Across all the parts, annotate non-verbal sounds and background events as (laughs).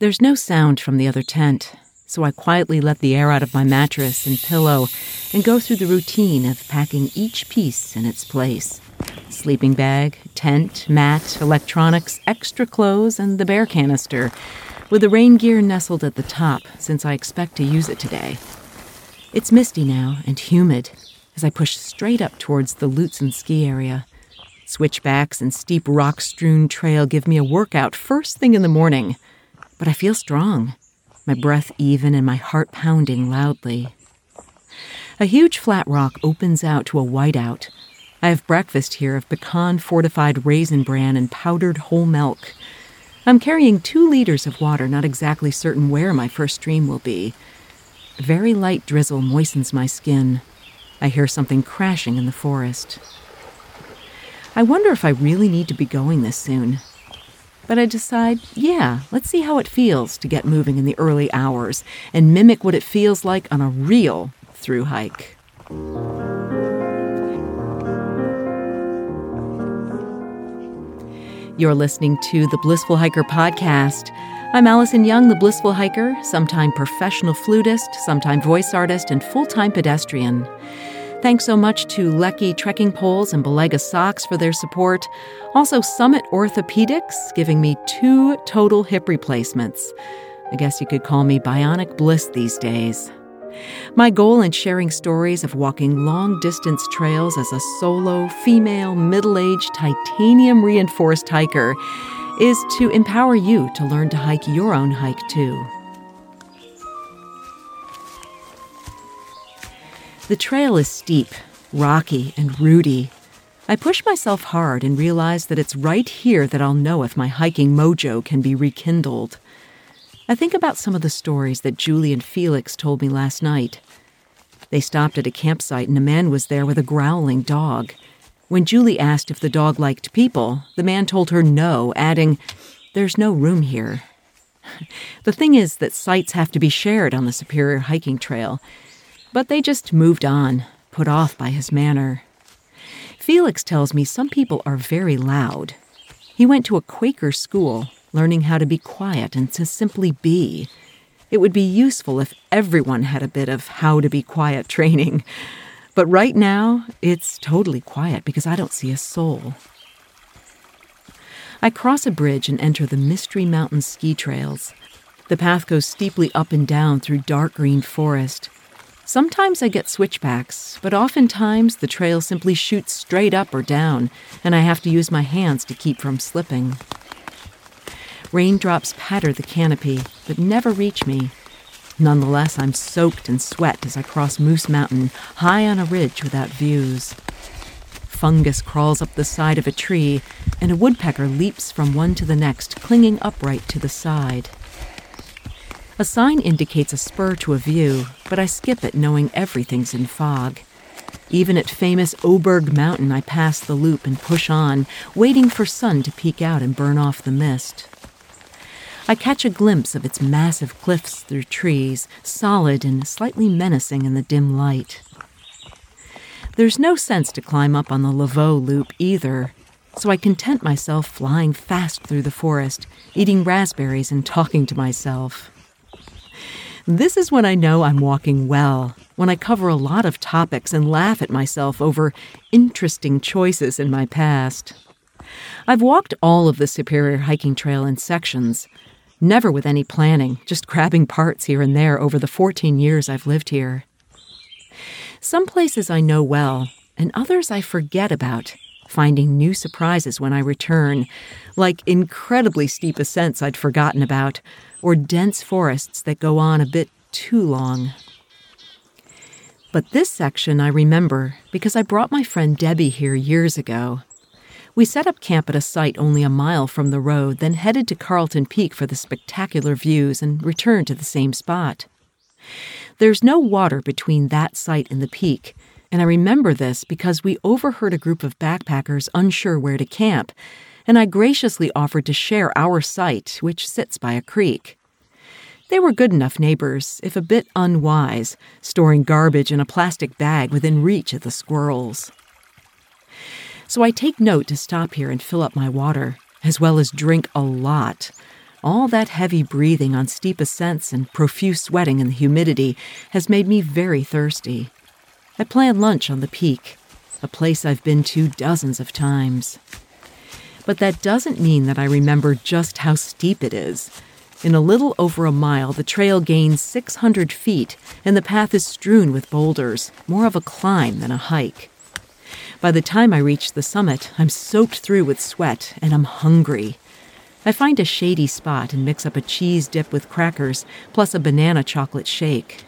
There's no sound from the other tent, so I quietly let the air out of my mattress and pillow and go through the routine of packing each piece in its place sleeping bag, tent, mat, electronics, extra clothes, and the bear canister, with the rain gear nestled at the top since I expect to use it today. It's misty now and humid as I push straight up towards the Lutsen ski area. Switchbacks and steep rock strewn trail give me a workout first thing in the morning, but I feel strong, my breath even and my heart pounding loudly. A huge flat rock opens out to a whiteout. I have breakfast here of pecan fortified raisin bran and powdered whole milk. I'm carrying two liters of water, not exactly certain where my first stream will be. Very light drizzle moistens my skin. I hear something crashing in the forest. I wonder if I really need to be going this soon. But I decide, yeah, let's see how it feels to get moving in the early hours and mimic what it feels like on a real through hike. You're listening to the Blissful Hiker podcast. I'm Alison Young, the Blissful Hiker, sometime professional flutist, sometime voice artist, and full time pedestrian. Thanks so much to Leki Trekking Poles and Balega Socks for their support. Also, Summit Orthopedics, giving me two total hip replacements. I guess you could call me Bionic Bliss these days. My goal in sharing stories of walking long distance trails as a solo, female, middle aged, titanium reinforced hiker is to empower you to learn to hike your own hike too. The trail is steep, rocky, and rooty. I push myself hard and realize that it's right here that I'll know if my hiking mojo can be rekindled. I think about some of the stories that Julie and Felix told me last night. They stopped at a campsite and a man was there with a growling dog. When Julie asked if the dog liked people, the man told her no, adding, There's no room here. (laughs) the thing is that sites have to be shared on the Superior hiking trail, but they just moved on, put off by his manner. Felix tells me some people are very loud. He went to a Quaker school learning how to be quiet and to simply be. It would be useful if everyone had a bit of how to be quiet (laughs) training. But right now, it's totally quiet because I don't see a soul. I cross a bridge and enter the Mystery Mountain ski trails. The path goes steeply up and down through dark green forest. Sometimes I get switchbacks, but oftentimes the trail simply shoots straight up or down, and I have to use my hands to keep from slipping. Raindrops patter the canopy, but never reach me. Nonetheless, I'm soaked in sweat as I cross Moose Mountain, high on a ridge without views. Fungus crawls up the side of a tree, and a woodpecker leaps from one to the next, clinging upright to the side. A sign indicates a spur to a view, but I skip it knowing everything's in fog. Even at famous Oberg Mountain, I pass the loop and push on, waiting for sun to peek out and burn off the mist. I catch a glimpse of its massive cliffs through trees, solid and slightly menacing in the dim light. There's no sense to climb up on the Leveaux loop either, so I content myself flying fast through the forest, eating raspberries and talking to myself. This is when I know I'm walking well, when I cover a lot of topics and laugh at myself over interesting choices in my past. I've walked all of the Superior Hiking Trail in sections, never with any planning, just grabbing parts here and there over the 14 years I've lived here. Some places I know well, and others I forget about, finding new surprises when I return, like incredibly steep ascents I'd forgotten about, or dense forests that go on a bit too long. But this section I remember because I brought my friend Debbie here years ago. We set up camp at a site only a mile from the road, then headed to Carlton Peak for the spectacular views and returned to the same spot. There's no water between that site and the peak, and I remember this because we overheard a group of backpackers unsure where to camp, and I graciously offered to share our site, which sits by a creek. They were good enough neighbors, if a bit unwise, storing garbage in a plastic bag within reach of the squirrels so I take note to stop here and fill up my water, as well as drink a lot. All that heavy breathing on steep ascents and profuse sweating in the humidity has made me very thirsty. I plan lunch on the peak, a place I've been to dozens of times. But that doesn't mean that I remember just how steep it is. In a little over a mile, the trail gains 600 feet, and the path is strewn with boulders, more of a climb than a hike. By the time I reach the summit, I'm soaked through with sweat and I'm hungry. I find a shady spot and mix up a cheese dip with crackers, plus a banana chocolate shake.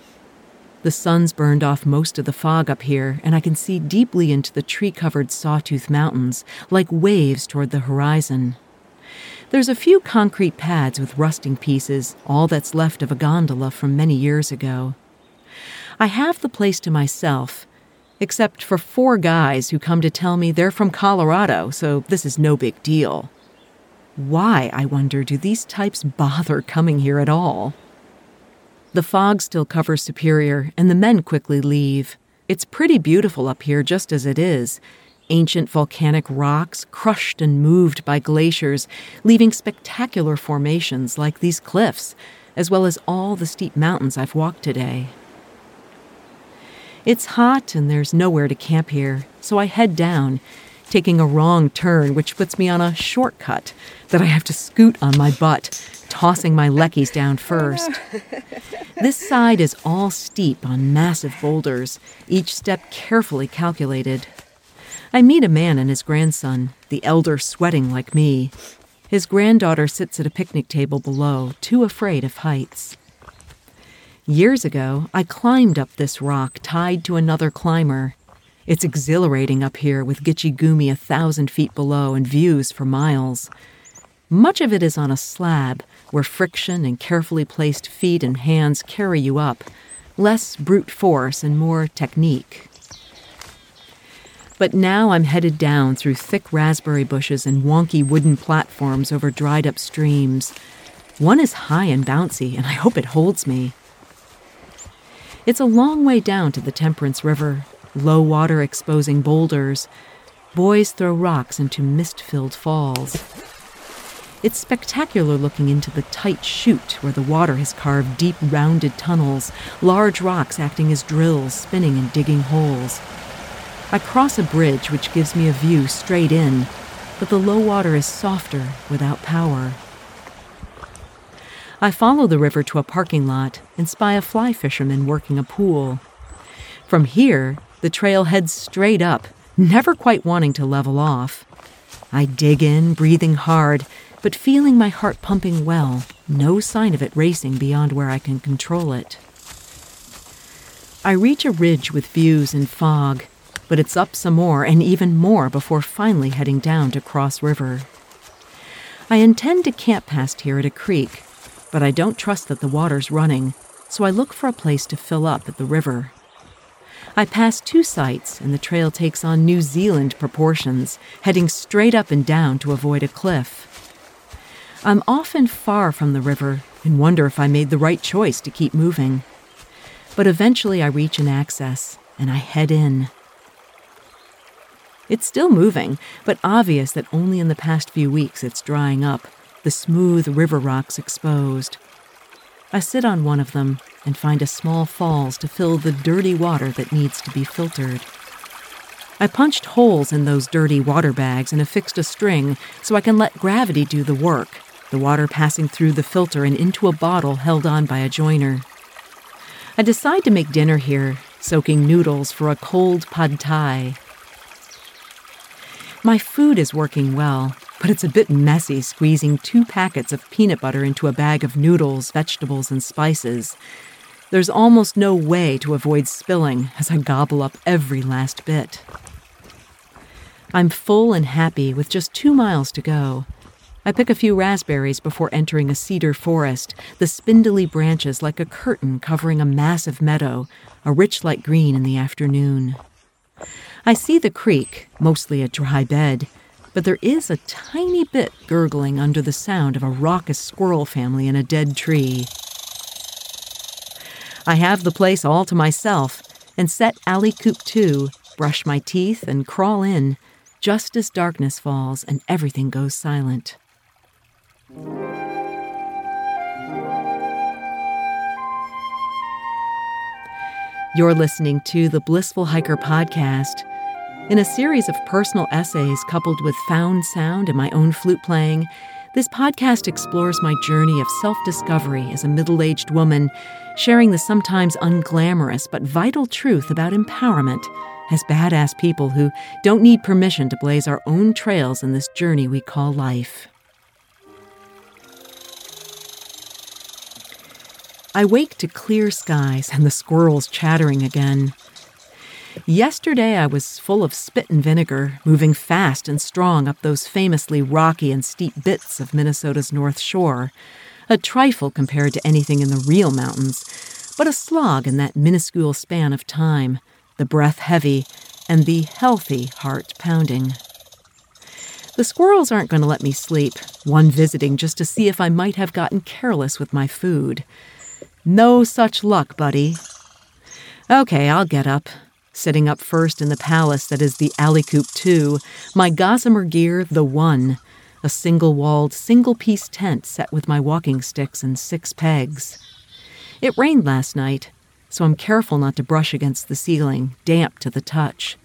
The sun's burned off most of the fog up here, and I can see deeply into the tree covered Sawtooth Mountains, like waves toward the horizon. There's a few concrete pads with rusting pieces, all that's left of a gondola from many years ago. I have the place to myself, except for four guys who come to tell me they're from Colorado, so this is no big deal. Why, I wonder, do these types bother coming here at all? The fog still covers Superior, and the men quickly leave. It's pretty beautiful up here just as it is. Ancient volcanic rocks, crushed and moved by glaciers, leaving spectacular formations like these cliffs, as well as all the steep mountains I've walked today. It's hot and there's nowhere to camp here, so I head down, taking a wrong turn, which puts me on a shortcut that I have to scoot on my butt, tossing my Lekis down first. (laughs) This side is all steep on massive boulders, each step carefully calculated. I meet a man and his grandson, the elder sweating like me. His granddaughter sits at a picnic table below, too afraid of heights. Years ago, I climbed up this rock tied to another climber. It's exhilarating up here with Gitche Gumee a thousand feet below and views for miles. Much of it is on a slab, where friction and carefully placed feet and hands carry you up, less brute force and more technique. But now I'm headed down through thick raspberry bushes and wonky wooden platforms over dried up streams. One is high and bouncy, and I hope it holds me. It's a long way down to the Temperance River, low water exposing boulders. Boys throw rocks into mist filled falls. It's spectacular looking into the tight chute where the water has carved deep, rounded tunnels, large rocks acting as drills, spinning and digging holes. I cross a bridge which gives me a view straight in, but the low water is softer without power. I follow the river to a parking lot and spy a fly fisherman working a pool. From here, the trail heads straight up, never quite wanting to level off. I dig in, breathing hard, but feeling my heart pumping well, no sign of it racing beyond where I can control it. I reach a ridge with views and fog, but it's up some more and even more before finally heading down to Cross River. I intend to camp past here at a creek, but I don't trust that the water's running, so I look for a place to fill up at the river. I pass two sites, and the trail takes on New Zealand proportions, heading straight up and down to avoid a cliff. I'm often far from the river and wonder if I made the right choice to keep moving. But eventually I reach an access and I head in. It's still moving, but obvious that only in the past few weeks it's drying up, the smooth river rocks exposed. I sit on one of them and find a small falls to fill the dirty water that needs to be filtered. I punched holes in those dirty water bags and affixed a string so I can let gravity do the work the water passing through the filter and into a bottle held on by a joiner. I decide to make dinner here, soaking noodles for a cold pad thai. My food is working well, but it's a bit messy squeezing two packets of peanut butter into a bag of noodles, vegetables, and spices. There's almost no way to avoid spilling as I gobble up every last bit. I'm full and happy with just two miles to go. I pick a few raspberries before entering a cedar forest, the spindly branches like a curtain covering a massive meadow, a rich light green in the afternoon. I see the creek, mostly a dry bed, but there is a tiny bit gurgling under the sound of a raucous squirrel family in a dead tree. I have the place all to myself and set Alley Coop to, brush my teeth, and crawl in just as darkness falls and everything goes silent. You're listening to the Blissful Hiker podcast. In a series of personal essays coupled with found sound and my own flute playing, this podcast explores my journey of self discovery as a middle aged woman, sharing the sometimes unglamorous but vital truth about empowerment as badass people who don't need permission to blaze our own trails in this journey we call life. I wake to clear skies and the squirrels chattering again. Yesterday I was full of spit and vinegar, moving fast and strong up those famously rocky and steep bits of Minnesota's North Shore, a trifle compared to anything in the real mountains, but a slog in that minuscule span of time, the breath heavy and the healthy heart pounding. The squirrels aren't going to let me sleep, one visiting just to see if I might have gotten careless with my food. No such luck, buddy. Okay, I'll get up. Sitting up first in the palace that is the Alley Coop 2, my gossamer gear, the One, a single walled, single piece tent set with my walking sticks and six pegs. It rained last night, so I'm careful not to brush against the ceiling, damp to the touch.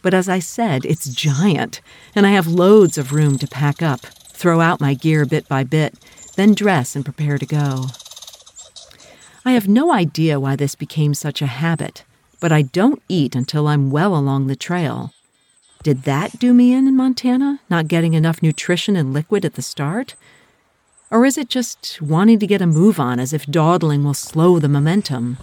But as I said, it's giant, and I have loads of room to pack up, throw out my gear bit by bit, then dress and prepare to go. I have no idea why this became such a habit, but I don't eat until I'm well along the trail. Did that do me in in Montana, not getting enough nutrition and liquid at the start? Or is it just wanting to get a move on as if dawdling will slow the momentum?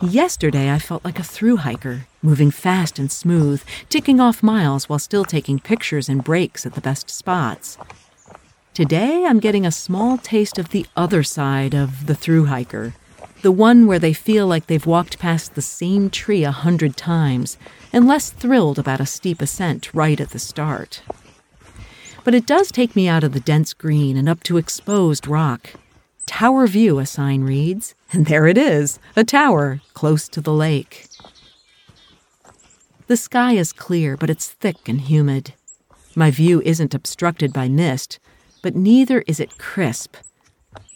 Yesterday, I felt like a through hiker, moving fast and smooth, ticking off miles while still taking pictures and breaks at the best spots. Today, I'm getting a small taste of the other side of the through hiker, the one where they feel like they've walked past the same tree a hundred times and less thrilled about a steep ascent right at the start. But it does take me out of the dense green and up to exposed rock. Tower View, a sign reads, and there it is, a tower close to the lake. The sky is clear, but it's thick and humid. My view isn't obstructed by mist, but neither is it crisp.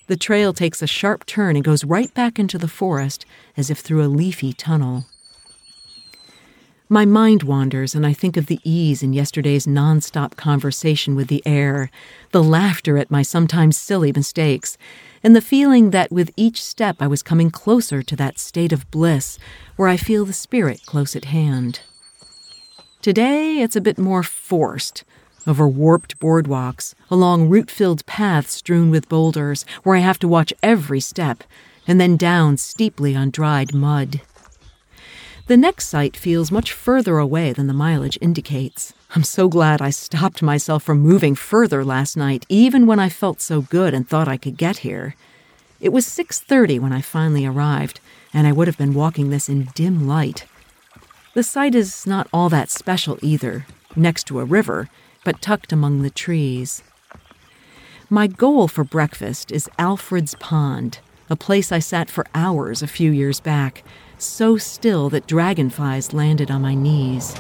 The trail takes a sharp turn and goes right back into the forest as if through a leafy tunnel. My mind wanders, and I think of the ease in yesterday's nonstop conversation with the air, the laughter at my sometimes silly mistakes, and the feeling that with each step I was coming closer to that state of bliss where I feel the spirit close at hand. Today, it's a bit more forced, over warped boardwalks, along root filled paths strewn with boulders, where I have to watch every step, and then down steeply on dried mud. The next site feels much further away than the mileage indicates. I'm so glad I stopped myself from moving further last night, even when I felt so good and thought I could get here. It was 6:30 when I finally arrived, and I would have been walking this in dim light. The site is not all that special either, next to a river, but tucked among the trees. My goal for breakfast is Alfred's Pond, a place I sat for hours a few years back, so still that dragonflies landed on my knees.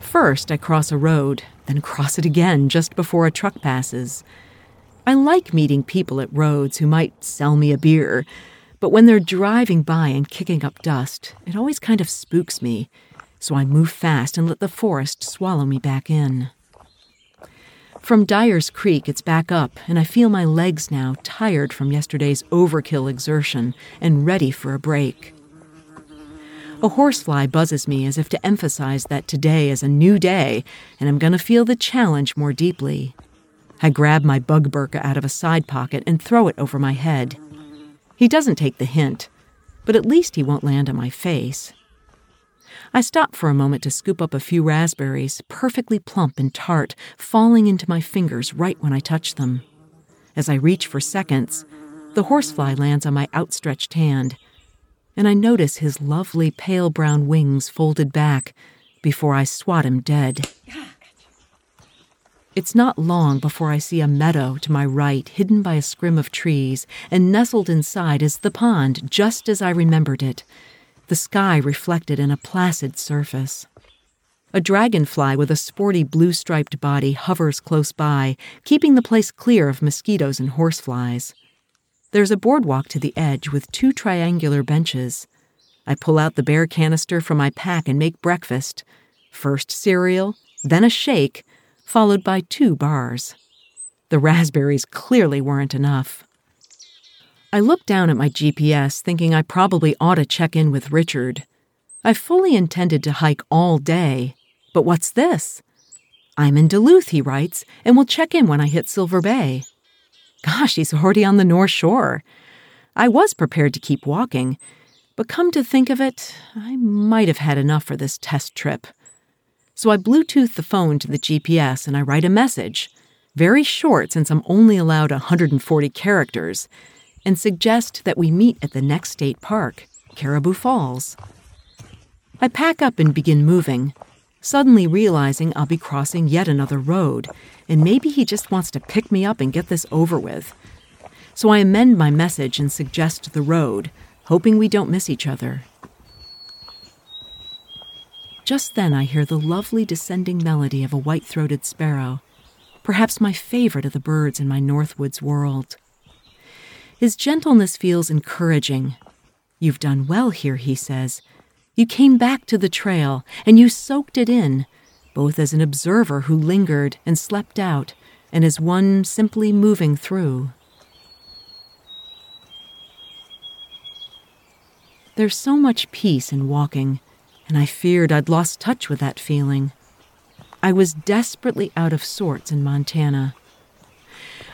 First, I cross a road, then cross it again just before a truck passes. I like meeting people at roads who might sell me a beer, but when they're driving by and kicking up dust, it always kind of spooks me so I move fast and let the forest swallow me back in. From Dyer's Creek, it's back up, and I feel my legs now tired from yesterday's overkill exertion and ready for a break. A horsefly buzzes me as if to emphasize that today is a new day and I'm going to feel the challenge more deeply. I grab my bug burka out of a side pocket and throw it over my head. He doesn't take the hint, but at least he won't land on my face. I stop for a moment to scoop up a few raspberries, perfectly plump and tart, falling into my fingers right when I touch them. As I reach for seconds, the horsefly lands on my outstretched hand, and I notice his lovely pale brown wings folded back before I swat him dead. It's not long before I see a meadow to my right, hidden by a scrim of trees, and nestled inside is the pond, just as I remembered it, the sky reflected in a placid surface. A dragonfly with a sporty blue striped body hovers close by, keeping the place clear of mosquitoes and horseflies. There's a boardwalk to the edge with two triangular benches. I pull out the bear canister from my pack and make breakfast. First cereal, then a shake, followed by two bars. The raspberries clearly weren't enough. I look down at my GPS, thinking I probably ought to check in with Richard. I fully intended to hike all day, but what's this? I'm in Duluth, he writes, and will check in when I hit Silver Bay. Gosh, he's already on the North Shore. I was prepared to keep walking, but come to think of it, I might have had enough for this test trip. So I Bluetooth the phone to the GPS and I write a message, very short since I'm only allowed 140 characters, and suggest that we meet at the next state park, Caribou Falls. I pack up and begin moving, suddenly realizing I'll be crossing yet another road, and maybe he just wants to pick me up and get this over with. So I amend my message and suggest the road, hoping we don't miss each other. Just then I hear the lovely descending melody of a white throated sparrow, perhaps my favorite of the birds in my Northwoods world. His gentleness feels encouraging. You've done well here, he says. You came back to the trail and you soaked it in, both as an observer who lingered and slept out, and as one simply moving through. There's so much peace in walking, and I feared I'd lost touch with that feeling. I was desperately out of sorts in Montana.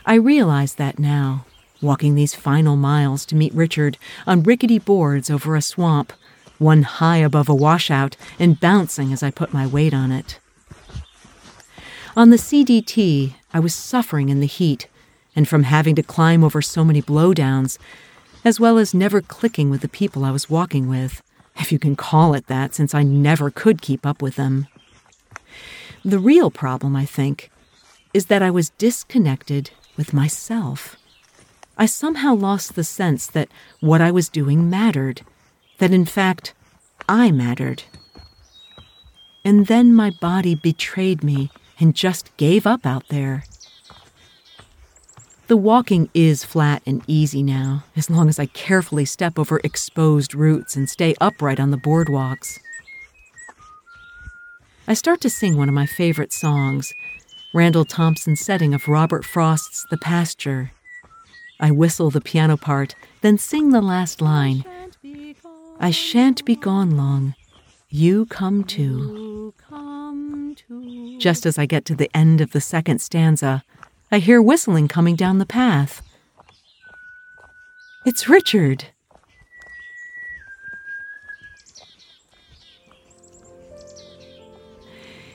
I realize that now, walking these final miles to meet Richard on rickety boards over a swamp, one high above a washout and bouncing as I put my weight on it. On the CDT, I was suffering in the heat and from having to climb over so many blowdowns, as well as never clicking with the people I was walking with, if you can call it that, since I never could keep up with them. The real problem, I think, is that I was disconnected with myself. I somehow lost the sense that what I was doing mattered, that in fact, I mattered. And then my body betrayed me and just gave up out there. The walking is flat and easy now, as long as I carefully step over exposed roots and stay upright on the boardwalks. I start to sing one of my favorite songs, Randall Thompson's setting of Robert Frost's The Pasture. I whistle the piano part, then sing the last line I shan't be gone long. You come too. Just as I get to the end of the second stanza, I hear whistling coming down the path. It's Richard.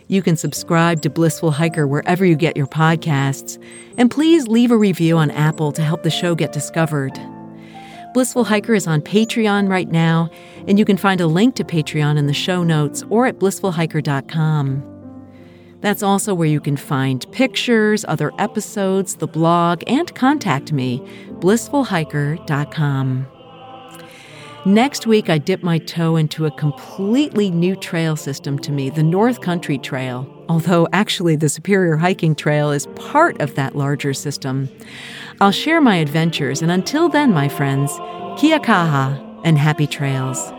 You can subscribe to Blissful Hiker wherever you get your podcasts, and please leave a review on Apple to help the show get discovered. Blissful Hiker is on Patreon right now, and you can find a link to Patreon in the show notes or at blissfulhiker.com. That's also where you can find pictures, other episodes, the blog, and contact me, blissfulhiker.com. Next week, I dip my toe into a completely new trail system to me, the North Country Trail, although actually the Superior Hiking Trail is part of that larger system. I'll share my adventures, and until then, my friends, kia kaha and happy trails.